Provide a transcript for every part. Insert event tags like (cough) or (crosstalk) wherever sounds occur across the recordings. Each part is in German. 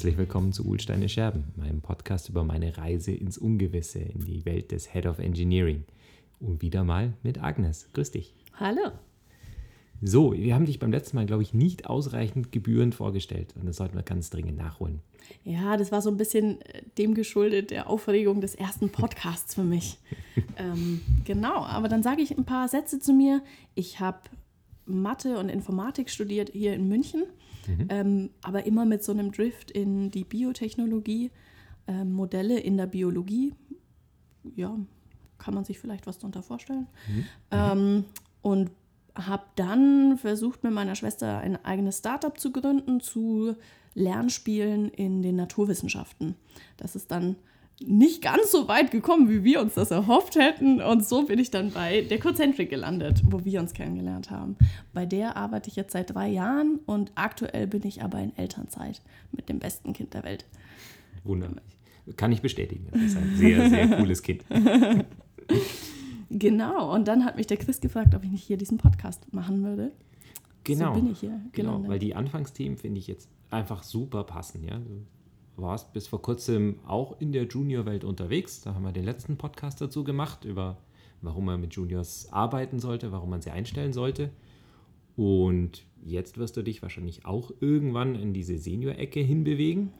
Herzlich willkommen zu Ulsteine Scherben, meinem Podcast über meine Reise ins Ungewisse, in die Welt des Head of Engineering. Und wieder mal mit Agnes. Grüß dich. Hallo. So, wir haben dich beim letzten Mal, glaube ich, nicht ausreichend gebührend vorgestellt. Und das sollten wir ganz dringend nachholen. Ja, das war so ein bisschen äh, dem geschuldet, der Aufregung des ersten Podcasts für mich. (laughs) ähm, genau, aber dann sage ich ein paar Sätze zu mir. Ich habe Mathe und Informatik studiert hier in München, mhm. ähm, aber immer mit so einem Drift in die Biotechnologie, äh, Modelle in der Biologie. Ja, kann man sich vielleicht was darunter vorstellen. Mhm. Ähm, und habe dann versucht, mit meiner Schwester ein eigenes Startup zu gründen zu Lernspielen in den Naturwissenschaften. Das ist dann nicht ganz so weit gekommen, wie wir uns das erhofft hätten. Und so bin ich dann bei der Cocentric gelandet, wo wir uns kennengelernt haben. Bei der arbeite ich jetzt seit drei Jahren und aktuell bin ich aber in Elternzeit mit dem besten Kind der Welt. Wunderbar. Kann ich bestätigen. Das ist ein sehr, sehr cooles Kind. Genau, und dann hat mich der Chris gefragt, ob ich nicht hier diesen Podcast machen würde. Genau. So bin ich hier. Genau, weil die Anfangsthemen finde ich jetzt einfach super passen. Ja? Warst bis vor kurzem auch in der Junior-Welt unterwegs. Da haben wir den letzten Podcast dazu gemacht, über warum man mit Juniors arbeiten sollte, warum man sie einstellen sollte. Und jetzt wirst du dich wahrscheinlich auch irgendwann in diese Senior-Ecke hinbewegen.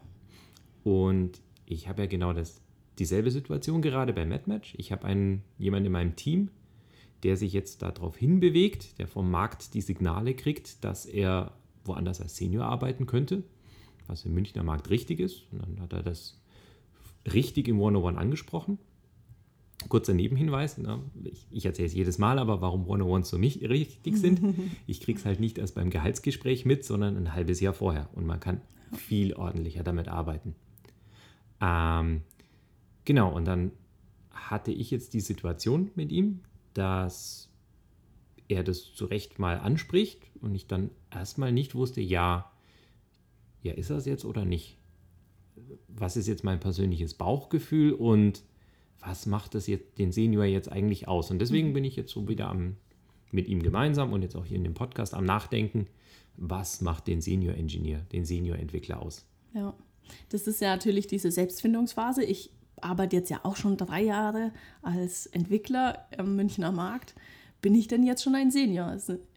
Und ich habe ja genau das dieselbe Situation gerade bei MadMatch. Ich habe einen, jemanden in meinem Team, der sich jetzt darauf hinbewegt, der vom Markt die Signale kriegt, dass er woanders als Senior arbeiten könnte, was im Münchner Markt richtig ist. Und dann hat er das richtig im 101 angesprochen. Kurzer Nebenhinweis, na, ich, ich erzähle es jedes Mal, aber warum 101 so nicht richtig sind. (laughs) Ich kriege es halt nicht erst beim Gehaltsgespräch mit, sondern ein halbes Jahr vorher. Und man kann viel ordentlicher damit arbeiten. Ähm, Genau, und dann hatte ich jetzt die Situation mit ihm, dass er das zu Recht mal anspricht und ich dann erstmal nicht wusste, ja, ja, ist das jetzt oder nicht? Was ist jetzt mein persönliches Bauchgefühl und was macht das jetzt den Senior jetzt eigentlich aus? Und deswegen mhm. bin ich jetzt so wieder am, mit ihm gemeinsam und jetzt auch hier in dem Podcast am Nachdenken, was macht den Senior Engineer, den Senior Entwickler aus? Ja, das ist ja natürlich diese Selbstfindungsphase. Ich arbeite jetzt ja auch schon drei Jahre als Entwickler am Münchner Markt. Bin ich denn jetzt schon ein Senior?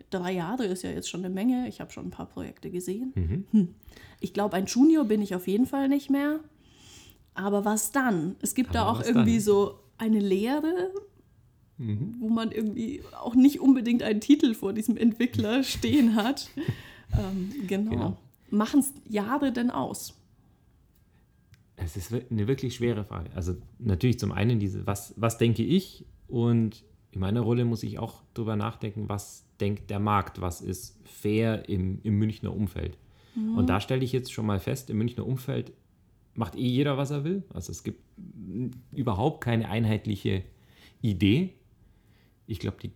Drei Jahre ist ja jetzt schon eine Menge. Ich habe schon ein paar Projekte gesehen. Mhm. Hm. Ich glaube, ein Junior bin ich auf jeden Fall nicht mehr. Aber was dann? Es gibt Aber da auch irgendwie dann? so eine Lehre, mhm. wo man irgendwie auch nicht unbedingt einen Titel vor diesem Entwickler (laughs) stehen hat. ähm, genau. genau. Machen es Jahre denn aus? Es ist eine wirklich schwere Frage. Also natürlich zum einen diese, was, was denke ich? Und in meiner Rolle muss ich auch darüber nachdenken, was denkt der Markt, was ist fair im, im Münchner Umfeld. Mhm. Und da stelle ich jetzt schon mal fest, im Münchner Umfeld macht eh jeder, was er will. Also es gibt überhaupt keine einheitliche Idee. Ich glaube, die,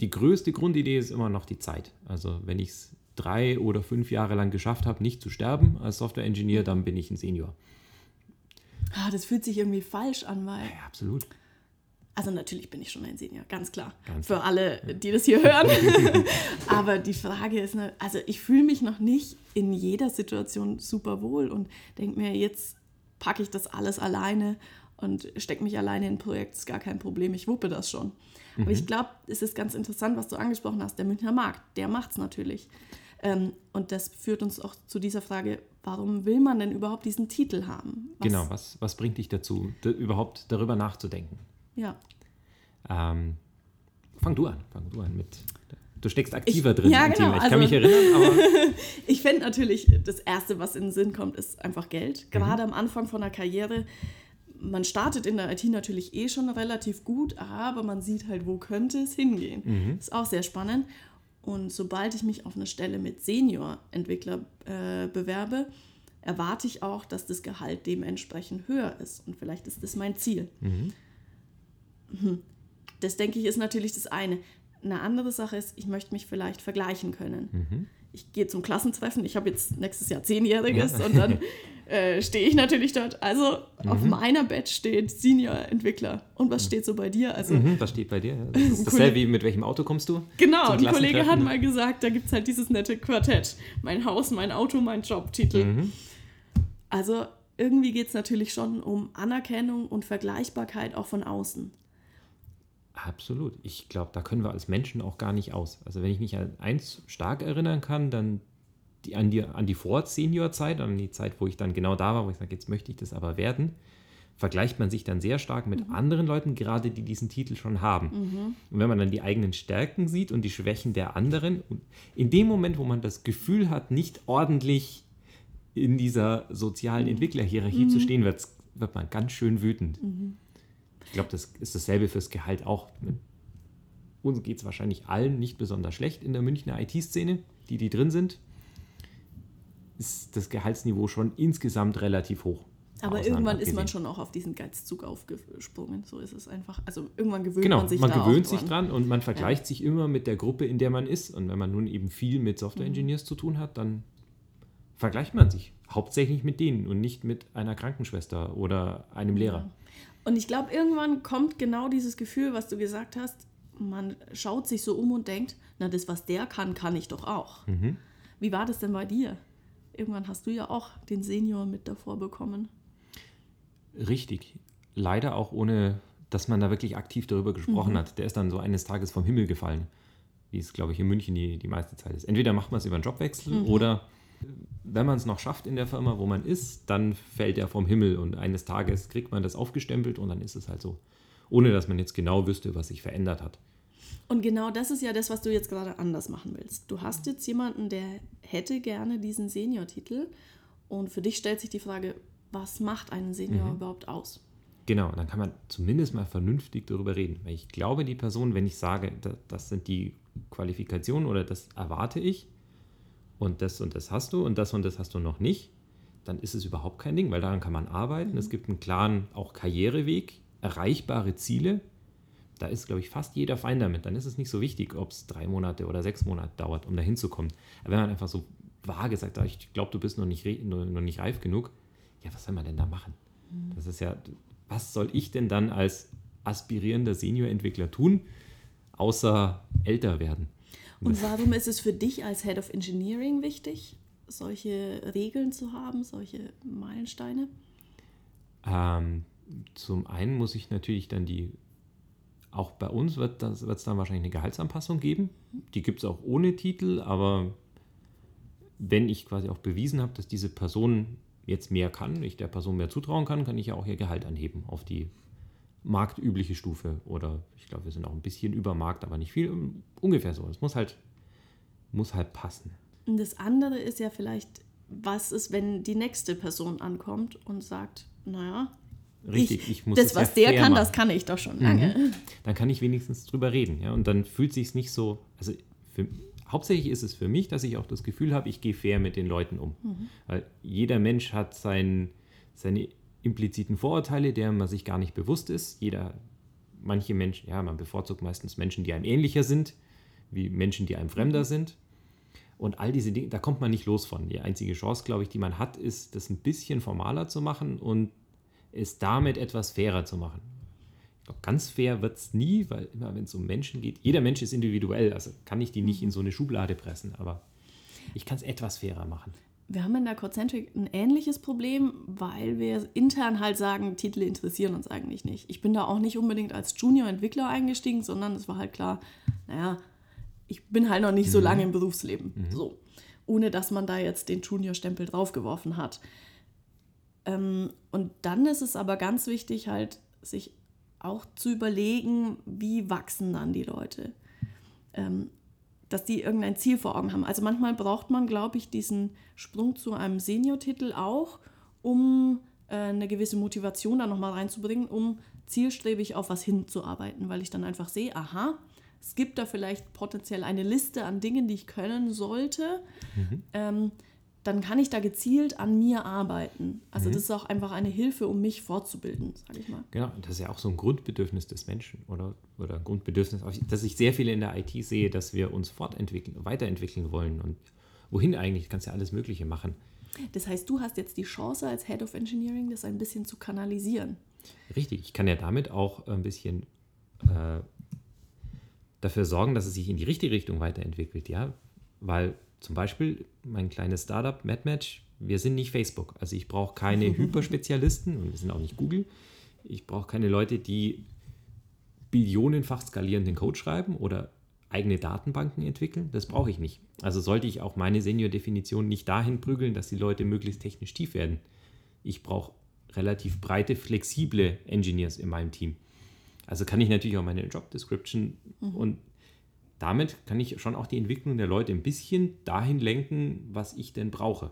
die größte Grundidee ist immer noch die Zeit. Also wenn ich es drei oder fünf Jahre lang geschafft habe, nicht zu sterben als Software-Engineer, dann bin ich ein Senior. Ah, das fühlt sich irgendwie falsch an, weil. Ja, absolut. Also natürlich bin ich schon ein Senior, ganz klar. Ganz Für alle, die das hier hören. (laughs) Aber die Frage ist, also ich fühle mich noch nicht in jeder Situation super wohl und denke mir, jetzt packe ich das alles alleine und stecke mich alleine in ein Projekt, ist gar kein Problem, ich wuppe das schon. Mhm. Aber ich glaube, es ist ganz interessant, was du angesprochen hast, der Münchner Markt, der macht es natürlich. Ähm, und das führt uns auch zu dieser Frage, warum will man denn überhaupt diesen Titel haben? Was genau, was, was bringt dich dazu, überhaupt darüber nachzudenken? Ja. Ähm, fang du an, fang du an mit. Du steckst aktiver ich, drin ja, im genau, Thema. Ich also, kann mich erinnern, aber. (laughs) ich fände natürlich, das Erste, was in den Sinn kommt, ist einfach Geld. Mhm. Gerade mhm. am Anfang von der Karriere. Man startet in der IT natürlich eh schon relativ gut, aber man sieht halt, wo könnte es hingehen. Mhm. Ist auch sehr spannend. Und sobald ich mich auf eine Stelle mit Senior-Entwickler äh, bewerbe, erwarte ich auch, dass das Gehalt dementsprechend höher ist. Und vielleicht ist das mein Ziel. Mhm. Hm. Das denke ich ist natürlich das eine. Eine andere Sache ist, ich möchte mich vielleicht vergleichen können. Mhm. Ich gehe zum Klassentreffen, ich habe jetzt nächstes Jahr Zehnjähriges ja. und dann äh, stehe ich natürlich dort. Also mhm. auf meiner Badge steht Senior-Entwickler. Und was mhm. steht so bei dir? Also, mhm, was steht bei dir? (laughs) Das ist dasselbe wie mit welchem Auto kommst du? Genau, ein Kollege hat mal gesagt, da gibt es halt dieses nette Quartett. Mein Haus, mein Auto, mein Jobtitel. Mhm. Also irgendwie geht es natürlich schon um Anerkennung und Vergleichbarkeit auch von außen. Absolut. Ich glaube, da können wir als Menschen auch gar nicht aus. Also wenn ich mich an eins stark erinnern kann, dann die, an die, an die Vor-Senior-Zeit, an die Zeit, wo ich dann genau da war, wo ich sage, jetzt möchte ich das aber werden, vergleicht man sich dann sehr stark mit mhm. anderen Leuten, gerade die diesen Titel schon haben. Mhm. Und wenn man dann die eigenen Stärken sieht und die Schwächen der anderen, in dem Moment, wo man das Gefühl hat, nicht ordentlich in dieser sozialen mhm. Entwicklerhierarchie zu mhm. stehen, wird, wird man ganz schön wütend. Mhm. Ich glaube, das ist dasselbe fürs Gehalt auch. Uns geht es wahrscheinlich allen nicht besonders schlecht in der Münchner IT-Szene, die, die drin sind. Ist das Gehaltsniveau schon insgesamt relativ hoch. Aber irgendwann ist man schon auch auf diesen Geizzug aufgesprungen. So ist es einfach. Also irgendwann gewöhnt genau, man sich man da gewöhnt sich dran. und man vergleicht ja. sich immer mit der Gruppe, in der man ist. Und wenn man nun eben viel mit Software Engineers mhm. zu tun hat, dann vergleicht man sich hauptsächlich mit denen und nicht mit einer Krankenschwester oder einem Lehrer. Ja. Und ich glaube, irgendwann kommt genau dieses Gefühl, was du gesagt hast. Man schaut sich so um und denkt, na, das, was der kann, kann ich doch auch. Mhm. Wie war das denn bei dir? Irgendwann hast du ja auch den Senior mit davor bekommen. Richtig. Leider auch ohne, dass man da wirklich aktiv darüber gesprochen mhm. hat. Der ist dann so eines Tages vom Himmel gefallen, wie es, glaube ich, in München die, die meiste Zeit ist. Entweder macht man es über einen Jobwechsel mhm. oder wenn man es noch schafft in der Firma, wo man ist, dann fällt er vom Himmel und eines Tages kriegt man das aufgestempelt und dann ist es halt so. Ohne dass man jetzt genau wüsste, was sich verändert hat. Und genau das ist ja das, was du jetzt gerade anders machen willst. Du hast jetzt jemanden, der hätte gerne diesen Senior-Titel und für dich stellt sich die Frage, was macht einen Senior mhm. überhaupt aus? Genau, dann kann man zumindest mal vernünftig darüber reden. Weil ich glaube, die Person, wenn ich sage, das sind die Qualifikationen oder das erwarte ich, und das und das hast du und das und das hast du noch nicht, dann ist es überhaupt kein Ding, weil daran kann man arbeiten. Es gibt einen klaren auch Karriereweg, erreichbare Ziele. Da ist, glaube ich, fast jeder fein damit. Dann ist es nicht so wichtig, ob es drei Monate oder sechs Monate dauert, um da hinzukommen. Aber wenn man einfach so vage sagt, ah, ich glaube, du bist noch nicht, noch nicht reif genug, ja, was soll man denn da machen? Mhm. Das ist ja, was soll ich denn dann als aspirierender Senior-Entwickler tun, außer älter werden? Und warum ist es für dich als Head of Engineering wichtig, solche Regeln zu haben, solche Meilensteine? Ähm, zum einen muss ich natürlich dann die, auch bei uns wird es dann wahrscheinlich eine Gehaltsanpassung geben. Die gibt es auch ohne Titel, aber wenn ich quasi auch bewiesen habe, dass diese Person jetzt mehr kann, ich der Person mehr zutrauen kann, kann ich ja auch ihr Gehalt anheben auf die marktübliche Stufe. Oder ich glaube, wir sind auch ein bisschen über Markt, aber nicht viel. Ungefähr so. Es muss halt, muss halt passen. Und das andere ist ja vielleicht, was ist, wenn die nächste Person ankommt und sagt, naja, Richtig, ich, ich muss das, was ja der kann, machen. das kann ich doch schon lange. Mhm. Dann kann ich wenigstens drüber reden, ja. Und dann fühlt sich nicht so. Also für, hauptsächlich ist es für mich, dass ich auch das Gefühl habe, ich gehe fair mit den Leuten um. Mhm. Weil jeder Mensch hat sein, seine impliziten Vorurteile, deren man sich gar nicht bewusst ist. Jeder, manche Menschen, ja, man bevorzugt meistens Menschen, die einem ähnlicher sind, wie Menschen, die einem fremder mhm. sind. Und all diese Dinge, da kommt man nicht los von. Die einzige Chance, glaube ich, die man hat, ist, das ein bisschen formaler zu machen und es damit etwas fairer zu machen. Ich glaube, ganz fair wird es nie, weil immer, wenn es um Menschen geht, jeder Mensch ist individuell, also kann ich die nicht mhm. in so eine Schublade pressen, aber ich kann es etwas fairer machen. Wir haben in der Codecentric ein ähnliches Problem, weil wir intern halt sagen, Titel interessieren uns eigentlich nicht. Ich bin da auch nicht unbedingt als Junior-Entwickler eingestiegen, sondern es war halt klar, naja, ich bin halt noch nicht so mhm. lange im Berufsleben. Mhm. So. Ohne dass man da jetzt den Junior-Stempel draufgeworfen hat. Ähm, und dann ist es aber ganz wichtig, halt sich auch zu überlegen, wie wachsen dann die Leute. Ähm, dass die irgendein Ziel vor Augen haben. Also manchmal braucht man, glaube ich, diesen Sprung zu einem Senior-Titel auch, um äh, eine gewisse Motivation da nochmal reinzubringen, um zielstrebig auf was hinzuarbeiten, weil ich dann einfach sehe, aha, es gibt da vielleicht potenziell eine Liste an Dingen, die ich können sollte. Mhm. Ähm, dann kann ich da gezielt an mir arbeiten. Also mhm. das ist auch einfach eine Hilfe, um mich fortzubilden, sage ich mal. Genau, das ist ja auch so ein Grundbedürfnis des Menschen oder, oder ein Grundbedürfnis, dass ich sehr viele in der IT sehe, dass wir uns fortentwickeln, weiterentwickeln wollen und wohin eigentlich, kannst ja alles Mögliche machen. Das heißt, du hast jetzt die Chance als Head of Engineering, das ein bisschen zu kanalisieren. Richtig, ich kann ja damit auch ein bisschen äh, dafür sorgen, dass es sich in die richtige Richtung weiterentwickelt, ja, weil zum Beispiel mein kleines Startup, MadMatch, wir sind nicht Facebook. Also ich brauche keine Hyperspezialisten und wir sind auch nicht Google. Ich brauche keine Leute, die billionenfach skalierenden Code schreiben oder eigene Datenbanken entwickeln. Das brauche ich nicht. Also sollte ich auch meine Senior-Definition nicht dahin prügeln, dass die Leute möglichst technisch tief werden. Ich brauche relativ breite, flexible Engineers in meinem Team. Also kann ich natürlich auch meine Job Description mhm. und damit kann ich schon auch die Entwicklung der Leute ein bisschen dahin lenken, was ich denn brauche.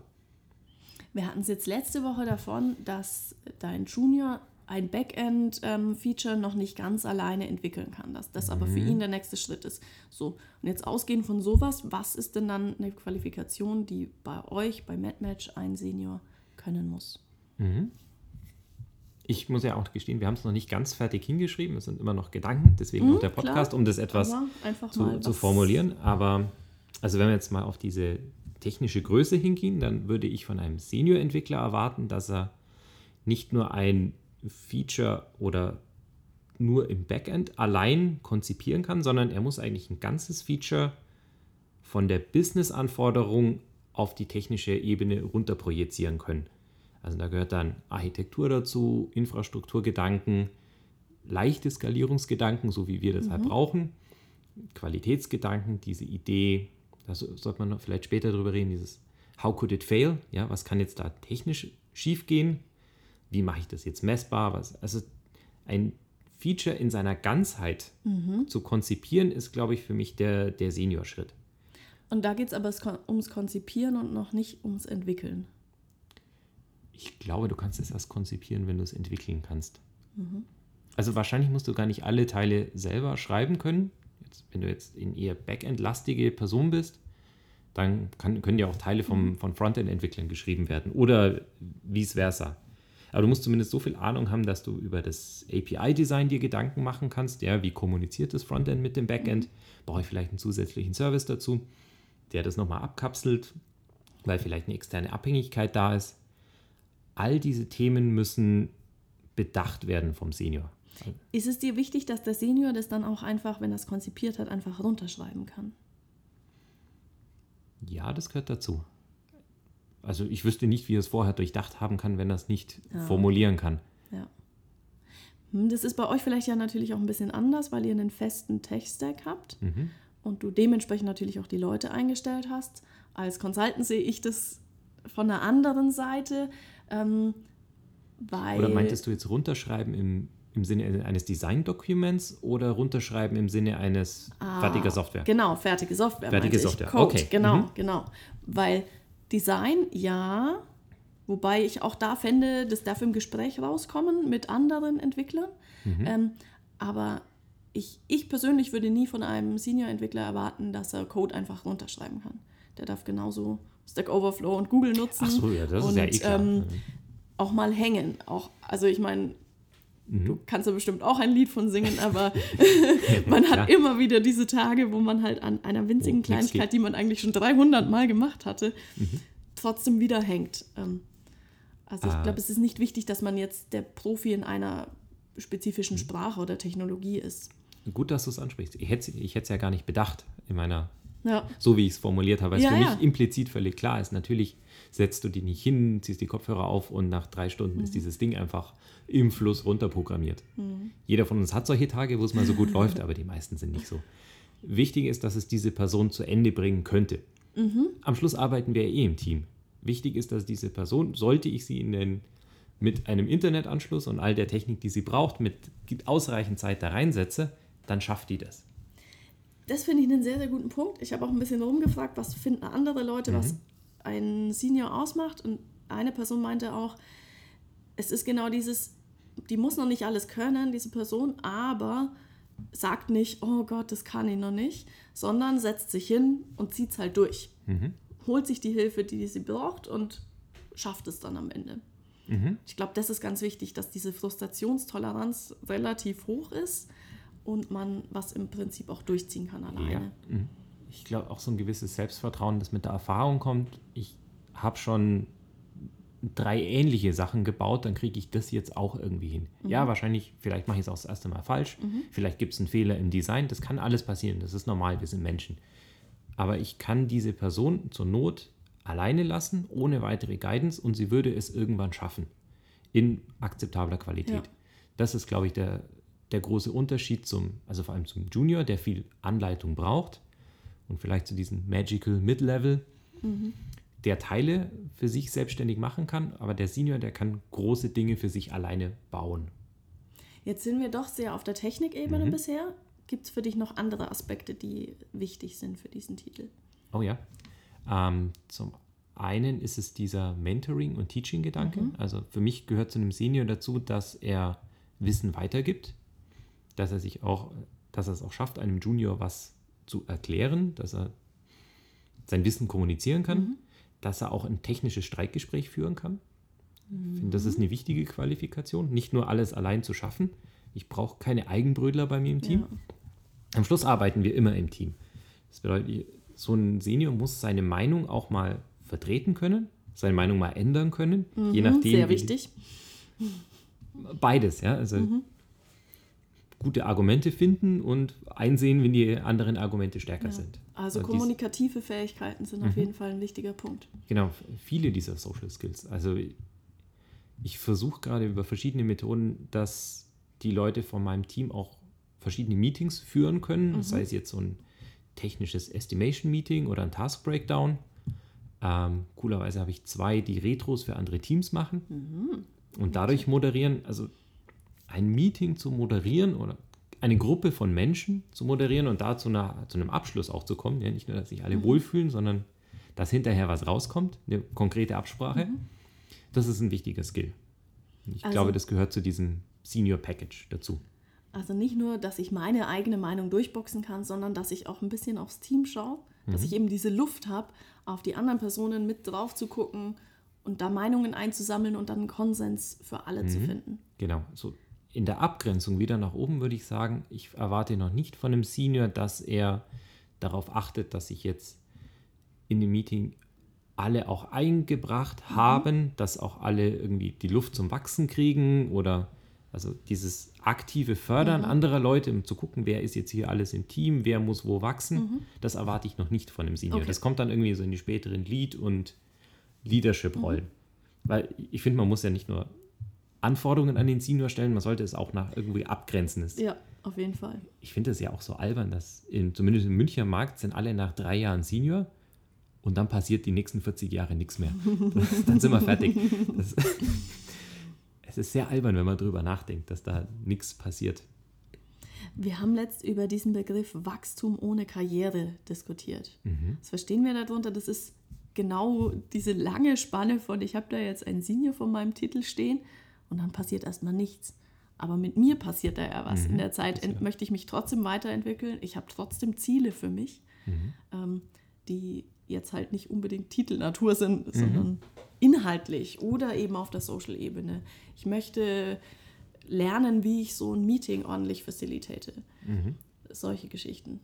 Wir hatten es jetzt letzte Woche davon, dass dein Junior ein Backend-Feature ähm, noch nicht ganz alleine entwickeln kann, dass das aber für mhm. ihn der nächste Schritt ist. So, und jetzt ausgehend von sowas, was ist denn dann eine Qualifikation, die bei euch, bei MadMatch, ein Senior können muss? Mhm. Ich muss ja auch gestehen, wir haben es noch nicht ganz fertig hingeschrieben, es sind immer noch Gedanken, deswegen mhm, auch der Podcast, klar. um das etwas zu, zu formulieren. Aber also wenn wir jetzt mal auf diese technische Größe hingehen, dann würde ich von einem Senior-Entwickler erwarten, dass er nicht nur ein Feature oder nur im Backend allein konzipieren kann, sondern er muss eigentlich ein ganzes Feature von der Business-Anforderung auf die technische Ebene runterprojizieren können. Also da gehört dann Architektur dazu, Infrastrukturgedanken, leichte Skalierungsgedanken, so wie wir das halt mhm. halt brauchen, Qualitätsgedanken, diese Idee, da sollte man vielleicht später drüber reden, dieses How could it fail? Ja, was kann jetzt da technisch schiefgehen? wie mache ich das jetzt messbar? Was, also ein Feature in seiner Ganzheit mhm. zu konzipieren, ist, glaube ich, für mich der, der Senior-Schritt. Und da geht es aber ums Konzipieren und noch nicht ums Entwickeln. Ich glaube, du kannst es erst konzipieren, wenn du es entwickeln kannst. Mhm. Also wahrscheinlich musst du gar nicht alle Teile selber schreiben können. Jetzt, wenn du jetzt in eher Backend-lastige Person bist, dann kann, können ja auch Teile vom, mhm. von Frontend-Entwicklern geschrieben werden oder vice versa. Aber du musst zumindest so viel Ahnung haben, dass du über das API-Design dir Gedanken machen kannst. Ja, wie kommuniziert das Frontend mit dem Backend? Brauche ich vielleicht einen zusätzlichen Service dazu, der das nochmal abkapselt, weil vielleicht eine externe Abhängigkeit da ist. All diese Themen müssen bedacht werden vom Senior. Ist es dir wichtig, dass der Senior das dann auch einfach, wenn er es konzipiert hat, einfach runterschreiben kann? Ja, das gehört dazu also ich wüsste nicht, wie er es vorher durchdacht haben kann, wenn er es nicht ja. formulieren kann. Ja. Hm, das ist bei euch vielleicht ja natürlich auch ein bisschen anders, weil ihr einen festen Tech-Stack habt mhm. und du dementsprechend natürlich auch die Leute eingestellt hast. Als Consultant sehe ich das von der anderen Seite. Ähm, weil oder meintest du jetzt runterschreiben im, im Sinne eines Design-Documents oder runterschreiben im Sinne eines ah, fertiger Software? Genau, fertige Software. Fertige Software, Code, okay. Genau, mhm. genau. Weil Design, ja. Wobei ich auch da fände, das darf im Gespräch rauskommen mit anderen Entwicklern. Mhm. Ähm, aber ich, ich persönlich würde nie von einem Senior-Entwickler erwarten, dass er Code einfach runterschreiben kann. Der darf genauso Stack Overflow und Google nutzen. Ach so, ja, das und, ist ja eh klar. Ähm, mhm. auch mal hängen. Auch, also ich meine, Mhm. Du kannst da bestimmt auch ein Lied von singen, aber (laughs) (laughs) man hat ja. immer wieder diese Tage, wo man halt an einer winzigen oh, Kleinigkeit, die man eigentlich schon 300 Mal gemacht hatte, mhm. trotzdem wieder hängt. Ähm, also ich ah. glaube, es ist nicht wichtig, dass man jetzt der Profi in einer spezifischen mhm. Sprache oder Technologie ist. Gut, dass du es ansprichst. Ich hätte es ja gar nicht bedacht in meiner, ja. so wie ich es formuliert habe. Was ja, für mich implizit völlig klar ist. Natürlich setzt du die nicht hin, ziehst die Kopfhörer auf und nach drei Stunden mhm. ist dieses Ding einfach im Fluss runterprogrammiert. Mhm. Jeder von uns hat solche Tage, wo es mal so gut (laughs) läuft, aber die meisten sind nicht so. Wichtig ist, dass es diese Person zu Ende bringen könnte. Mhm. Am Schluss arbeiten wir eh im Team. Wichtig ist, dass diese Person, sollte ich sie in den, mit einem Internetanschluss und all der Technik, die sie braucht, mit ausreichend Zeit da reinsetze, dann schafft die das. Das finde ich einen sehr, sehr guten Punkt. Ich habe auch ein bisschen rumgefragt, was finden andere Leute, mhm. was ein Senior ausmacht. Und eine Person meinte auch, es ist genau dieses, die muss noch nicht alles können, diese Person, aber sagt nicht, oh Gott, das kann ich noch nicht, sondern setzt sich hin und zieht es halt durch. Mhm. Holt sich die Hilfe, die sie braucht und schafft es dann am Ende. Mhm. Ich glaube, das ist ganz wichtig, dass diese Frustrationstoleranz relativ hoch ist und man was im Prinzip auch durchziehen kann alleine. Ja. Mhm ich glaube, auch so ein gewisses Selbstvertrauen, das mit der Erfahrung kommt. Ich habe schon drei ähnliche Sachen gebaut, dann kriege ich das jetzt auch irgendwie hin. Mhm. Ja, wahrscheinlich, vielleicht mache ich es auch das erste Mal falsch. Mhm. Vielleicht gibt es einen Fehler im Design. Das kann alles passieren. Das ist normal. Wir sind Menschen. Aber ich kann diese Person zur Not alleine lassen, ohne weitere Guidance und sie würde es irgendwann schaffen. In akzeptabler Qualität. Ja. Das ist, glaube ich, der, der große Unterschied zum, also vor allem zum Junior, der viel Anleitung braucht und vielleicht zu diesem Magical Mid-Level, mhm. der Teile für sich selbstständig machen kann, aber der Senior, der kann große Dinge für sich alleine bauen. Jetzt sind wir doch sehr auf der Technikebene mhm. bisher. Gibt es für dich noch andere Aspekte, die wichtig sind für diesen Titel? Oh ja. Ähm, zum einen ist es dieser Mentoring- und Teaching-Gedanke. Mhm. Also für mich gehört zu einem Senior dazu, dass er Wissen weitergibt, dass er sich auch, dass er es auch schafft, einem Junior was zu erklären, dass er sein Wissen kommunizieren kann, mhm. dass er auch ein technisches Streitgespräch führen kann. Ich finde, das ist eine wichtige Qualifikation, nicht nur alles allein zu schaffen. Ich brauche keine Eigenbrödler bei mir im Team. Ja. Am Schluss arbeiten wir immer im Team. Das bedeutet, so ein Senior muss seine Meinung auch mal vertreten können, seine Meinung mal ändern können, mhm, je nachdem. Sehr wichtig. Beides, ja. Also mhm. Gute Argumente finden und einsehen, wenn die anderen Argumente stärker ja. sind. Also, also kommunikative dies, Fähigkeiten sind auf mhm. jeden Fall ein wichtiger Punkt. Genau, viele dieser Social Skills. Also ich versuche gerade über verschiedene Methoden, dass die Leute von meinem Team auch verschiedene Meetings führen können, mhm. sei es jetzt so ein technisches Estimation-Meeting oder ein Task-Breakdown. Ähm, coolerweise habe ich zwei, die Retros für andere Teams machen mhm. und dadurch moderieren. Also ein Meeting zu moderieren oder eine Gruppe von Menschen zu moderieren und da zu, einer, zu einem Abschluss auch zu kommen. Ja, nicht nur, dass sich alle mhm. wohlfühlen, sondern dass hinterher was rauskommt, eine konkrete Absprache. Mhm. Das ist ein wichtiger Skill. Ich also, glaube, das gehört zu diesem Senior Package dazu. Also nicht nur, dass ich meine eigene Meinung durchboxen kann, sondern dass ich auch ein bisschen aufs Team schaue, mhm. dass ich eben diese Luft habe, auf die anderen Personen mit drauf zu gucken und da Meinungen einzusammeln und dann einen Konsens für alle mhm. zu finden. Genau. So in der Abgrenzung wieder nach oben würde ich sagen, ich erwarte noch nicht von einem Senior, dass er darauf achtet, dass ich jetzt in dem Meeting alle auch eingebracht mhm. haben, dass auch alle irgendwie die Luft zum Wachsen kriegen oder also dieses aktive Fördern mhm. anderer Leute, um zu gucken, wer ist jetzt hier alles im Team, wer muss wo wachsen, mhm. das erwarte ich noch nicht von einem Senior. Okay. Das kommt dann irgendwie so in die späteren Lead- und Leadership-Rollen. Mhm. Weil ich finde, man muss ja nicht nur Anforderungen an den Senior stellen, man sollte es auch nach irgendwie abgrenzen. Ja, auf jeden Fall. Ich finde es ja auch so albern, dass in, zumindest im Münchner Markt sind alle nach drei Jahren Senior und dann passiert die nächsten 40 Jahre nichts mehr. Das, dann sind wir fertig. Das, (laughs) es ist sehr albern, wenn man darüber nachdenkt, dass da nichts passiert. Wir haben letzt über diesen Begriff Wachstum ohne Karriere diskutiert. Mhm. Was verstehen wir darunter? Das ist genau diese lange Spanne von, ich habe da jetzt ein Senior von meinem Titel stehen und dann passiert erstmal nichts. Aber mit mir passiert da ja was. Mhm. In der Zeit ja. möchte ich mich trotzdem weiterentwickeln. Ich habe trotzdem Ziele für mich, mhm. ähm, die jetzt halt nicht unbedingt Titelnatur sind, mhm. sondern inhaltlich oder eben auf der Social-Ebene. Ich möchte lernen, wie ich so ein Meeting ordentlich facilitate. Mhm. Solche Geschichten.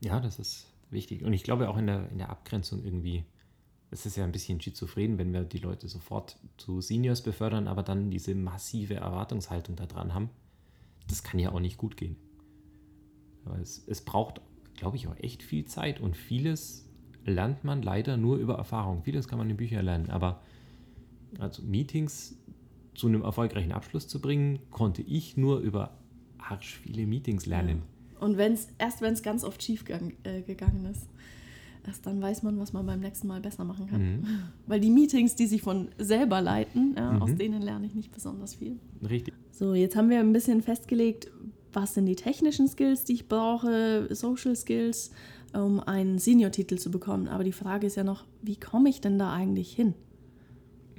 Ja. ja. das ist wichtig. Und ich glaube auch in der, in der Abgrenzung irgendwie, es ist ja ein bisschen schizophren, wenn wir die Leute sofort zu Seniors befördern, aber dann diese massive Erwartungshaltung da dran haben. Das kann ja auch nicht gut gehen. Aber es, es braucht, glaube ich, auch echt viel Zeit und vieles lernt man leider nur über Erfahrung. Vieles kann man in Büchern lernen, aber also Meetings zu einem erfolgreichen Abschluss zu bringen, konnte ich nur über arsch viele Meetings lernen. Und wenn's, erst wenn es ganz oft schief äh, gegangen ist, erst dann weiß man, was man beim nächsten Mal besser machen kann. Mhm. (laughs) Weil die Meetings, die sich von selber leiten, ja, mhm. aus denen lerne ich nicht besonders viel. Richtig. So, jetzt haben wir ein bisschen festgelegt, was sind die technischen Skills, die ich brauche, Social Skills, um einen Senior-Titel zu bekommen. Aber die Frage ist ja noch, wie komme ich denn da eigentlich hin?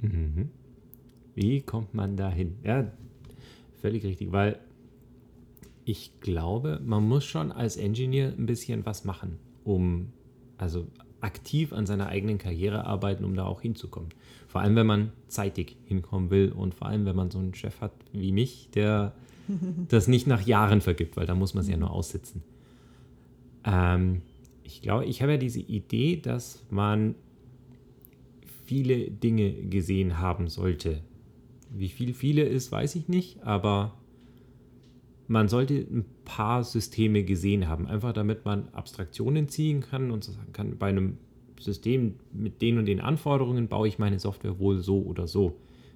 Mhm. Wie kommt man da hin? Ja, völlig richtig, weil ich glaube, man muss schon als Engineer ein bisschen was machen, um also aktiv an seiner eigenen Karriere arbeiten, um da auch hinzukommen. Vor allem, wenn man zeitig hinkommen will und vor allem, wenn man so einen Chef hat wie mich, der (laughs) das nicht nach Jahren vergibt, weil da muss man es ja nur aussitzen. Ähm, ich glaube, ich habe ja diese Idee, dass man viele Dinge gesehen haben sollte. Wie viel viele ist, weiß ich nicht, aber man sollte ein paar Systeme gesehen haben, einfach damit man Abstraktionen ziehen kann und sagen kann, bei einem System mit den und den Anforderungen baue ich meine Software wohl so oder so.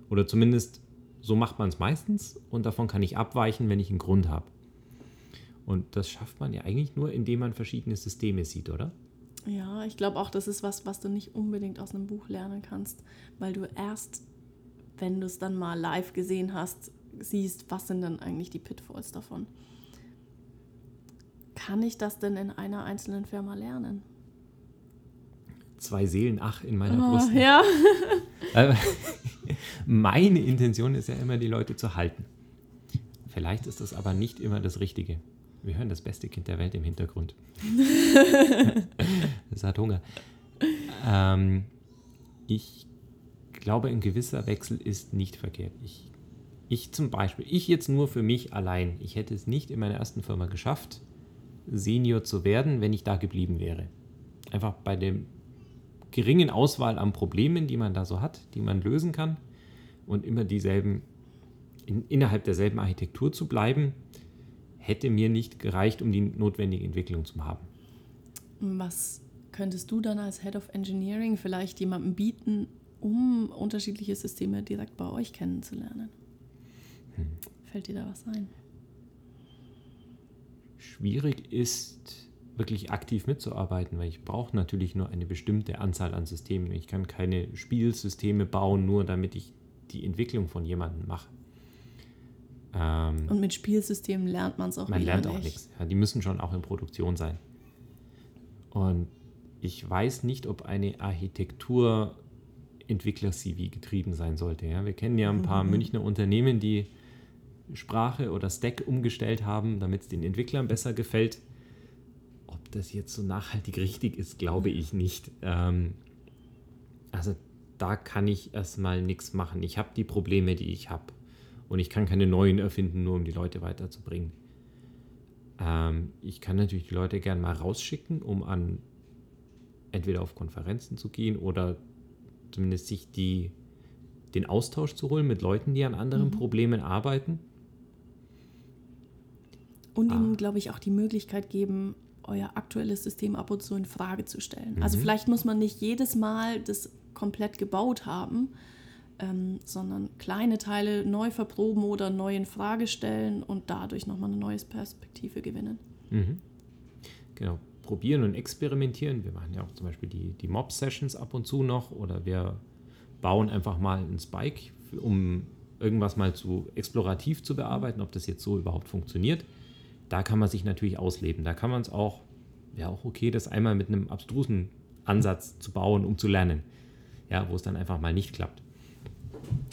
Oder zumindest so macht man es meistens und davon kann ich abweichen, wenn ich einen Grund habe. Und das schafft man ja eigentlich nur, indem man verschiedene Systeme sieht, oder? Ja, ich glaube auch, das ist was, was du nicht unbedingt aus einem Buch lernen kannst, weil du erst, wenn du es dann mal live gesehen hast, siehst, was sind dann eigentlich die Pitfalls davon. Kann ich das denn in einer einzelnen Firma lernen? Zwei Seelen, ach, in meiner Oh, Brust. ja. Aber (laughs) Meine Intention ist ja immer, die Leute zu halten. Vielleicht ist das aber nicht immer das Richtige. Wir hören das beste Kind der Welt im Hintergrund. (laughs) das hat Hunger. Ähm, ich glaube, ein gewisser Wechsel ist nicht verkehrt. Ich, ich zum Beispiel, ich jetzt nur für mich allein, ich hätte es nicht in meiner ersten Firma geschafft, Senior zu werden, wenn ich da geblieben wäre. Einfach bei der geringen Auswahl an Problemen, die man da so hat, die man lösen kann und immer dieselben, in, innerhalb derselben Architektur zu bleiben, hätte mir nicht gereicht, um die notwendige Entwicklung zu haben. Was könntest du dann als Head of Engineering vielleicht jemandem bieten, um unterschiedliche Systeme direkt bei euch kennenzulernen? Hm. Fällt dir da was ein? Schwierig ist wirklich aktiv mitzuarbeiten, weil ich brauche natürlich nur eine bestimmte Anzahl an Systemen. Ich kann keine Spielsysteme bauen, nur damit ich die Entwicklung von jemandem mache. Ähm, Und mit Spielsystemen lernt man es auch Man lernt auch nichts. Ja, die müssen schon auch in Produktion sein. Und ich weiß nicht, ob eine Architektur Entwickler-CV getrieben sein sollte. Ja, wir kennen ja ein paar mhm. Münchner Unternehmen, die Sprache oder Stack umgestellt haben, damit es den Entwicklern besser gefällt. Ob das jetzt so nachhaltig richtig ist, glaube ich nicht. Ähm, also da kann ich erstmal nichts machen. Ich habe die Probleme, die ich habe. Und ich kann keine neuen erfinden, nur um die Leute weiterzubringen. Ähm, ich kann natürlich die Leute gerne mal rausschicken, um an entweder auf Konferenzen zu gehen oder zumindest sich die, den Austausch zu holen mit Leuten, die an anderen mhm. Problemen arbeiten. Und ah. ihnen, glaube ich, auch die Möglichkeit geben, euer aktuelles System ab und zu in Frage zu stellen. Also mhm. Also vielleicht muss man nicht jedes Mal das komplett gebaut haben, ähm, sondern kleine Teile neu verproben oder neu in Frage stellen und dadurch nochmal eine neue Perspektive gewinnen. Mhm. Genau, probieren und experimentieren. Wir machen ja auch zum Beispiel die, die Mob-Sessions ab und zu noch oder wir bauen einfach mal einen Spike, um irgendwas mal zu explorativ zu bearbeiten, ob das jetzt so überhaupt funktioniert. Da kann man sich natürlich ausleben. Da kann man es auch, wäre auch okay, das einmal mit einem abstrusen Ansatz zu bauen, um zu lernen. Ja, wo es dann einfach mal nicht klappt.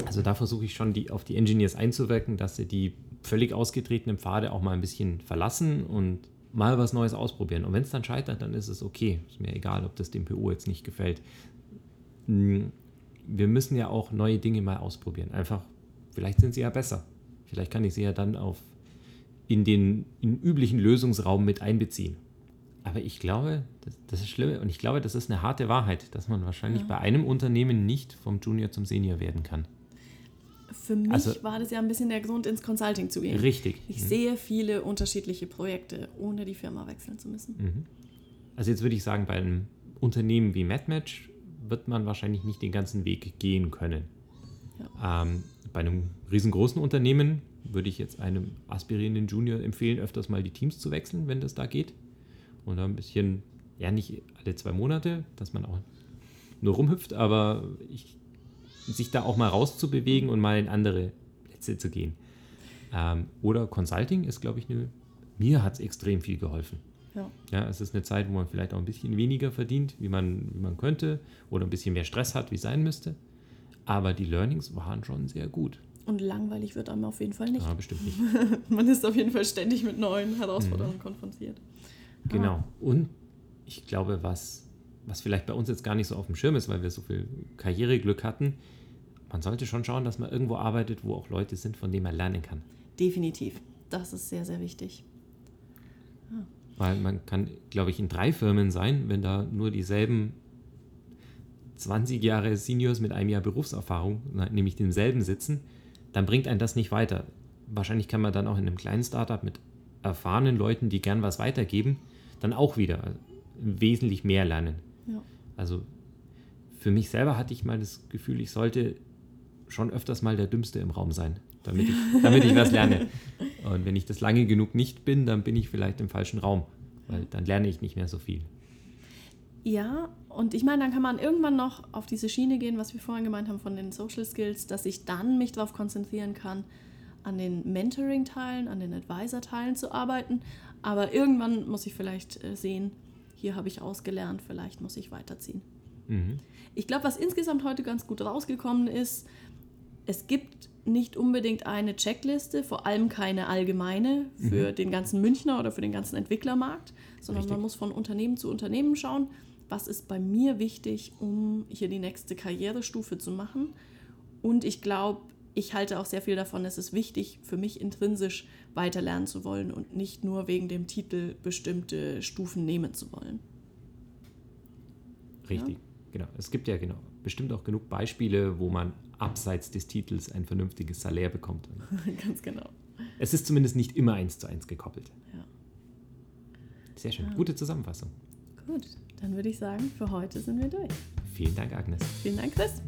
Also da versuche ich schon die, auf die Engineers einzuwirken, dass sie die völlig ausgetretenen Pfade auch mal ein bisschen verlassen und mal was Neues ausprobieren. Und wenn es dann scheitert, dann ist es okay. Ist mir egal, ob das dem PO jetzt nicht gefällt. Hm, wir müssen ja auch neue Dinge mal ausprobieren. Einfach, vielleicht sind sie ja besser. Vielleicht kann ich sie ja dann auf in den in üblichen Lösungsraum mit einbeziehen. Aber ich glaube, das, das, ist schlimm und ich glaube, das ist eine harte Wahrheit, dass man wahrscheinlich ja. bei einem Unternehmen nicht vom Junior zum Senior werden kann. Für mich also, war das ja ein bisschen der Grund, ins Consulting zu gehen. Richtig. Ich mhm. sehe viele unterschiedliche Projekte, ohne die Firma wechseln zu müssen. Mhm. Also jetzt würde ich sagen, bei einem Unternehmen wie MadMatch wird man wahrscheinlich nicht den ganzen Weg gehen können. Ja. Ähm, bei einem riesengroßen Unternehmen würde ich jetzt einem aspirierenden Junior empfehlen, öfters mal die Teams zu wechseln, wenn das da geht und ein bisschen, ja nicht alle zwei Monate, dass man auch nur rumhüpft, aber ich, sich da auch mal rauszubewegen und mal in andere Plätze zu gehen. Ähm, oder Consulting ist, glaube ich, eine, mir hat es extrem viel geholfen. Ja. ja. Es ist eine Zeit, wo man vielleicht auch ein bisschen weniger verdient, wie man, wie man könnte, oder ein bisschen mehr Stress hat, wie es sein müsste. Aber die Learnings waren schon sehr gut. Und langweilig wird einem auf jeden Fall nicht. Ja, bestimmt nicht. (laughs) man ist auf jeden Fall ständig mit neuen Herausforderungen mhm. konfrontiert. Genau. Ah. Und ich glaube, was, was vielleicht bei uns jetzt gar nicht so auf dem Schirm ist, weil wir so viel Karriereglück hatten, man sollte schon schauen, dass man irgendwo arbeitet, wo auch Leute sind, von denen man lernen kann. Definitiv. Das ist sehr, sehr wichtig. Ah. Weil man kann, glaube ich, in drei Firmen sein, wenn da nur dieselben 20 Jahre Seniors mit einem Jahr Berufserfahrung, nämlich demselben sitzen, dann bringt einen das nicht weiter. Wahrscheinlich kann man dann auch in einem kleinen Startup mit erfahrenen Leuten, die gern was weitergeben, dann auch wieder wesentlich mehr lernen. Ja. Also für mich selber hatte ich mal das Gefühl, ich sollte schon öfters mal der Dümmste im Raum sein, damit ich, (laughs) damit ich was lerne. Und wenn ich das lange genug nicht bin, dann bin ich vielleicht im falschen Raum, weil dann lerne ich nicht mehr so viel. Ja, und ich meine, dann kann man irgendwann noch auf diese Schiene gehen, was wir vorhin gemeint haben von den Social Skills, dass ich dann mich darauf konzentrieren kann, an den Mentoring-Teilen, an den Advisor-Teilen zu arbeiten. Aber irgendwann muss ich vielleicht äh, sehen, hier habe ich ausgelernt, vielleicht muss ich weiterziehen. Mhm. Ich glaube, was insgesamt heute ganz gut rausgekommen ist, es gibt nicht unbedingt eine Checkliste, vor allem keine allgemeine für mhm. den ganzen Münchner oder für den ganzen Entwicklermarkt, sondern Richtig. man muss von Unternehmen zu Unternehmen schauen, was ist bei mir wichtig, um hier die nächste Karrierestufe zu machen. Und ich glaube, ich halte auch sehr viel davon, es ist wichtig für mich intrinsisch weiterlernen zu wollen und nicht nur wegen dem Titel bestimmte Stufen nehmen zu wollen. Richtig, ja? genau. Es gibt ja genau bestimmt auch genug Beispiele, wo man abseits des Titels ein vernünftiges Salär bekommt. (laughs) Ganz genau. Es ist zumindest nicht immer eins zu eins gekoppelt. Ja. Sehr schön. Ja. Gute Zusammenfassung. Gut, dann würde ich sagen, für heute sind wir durch. Vielen Dank, Agnes. Vielen Dank, Chris.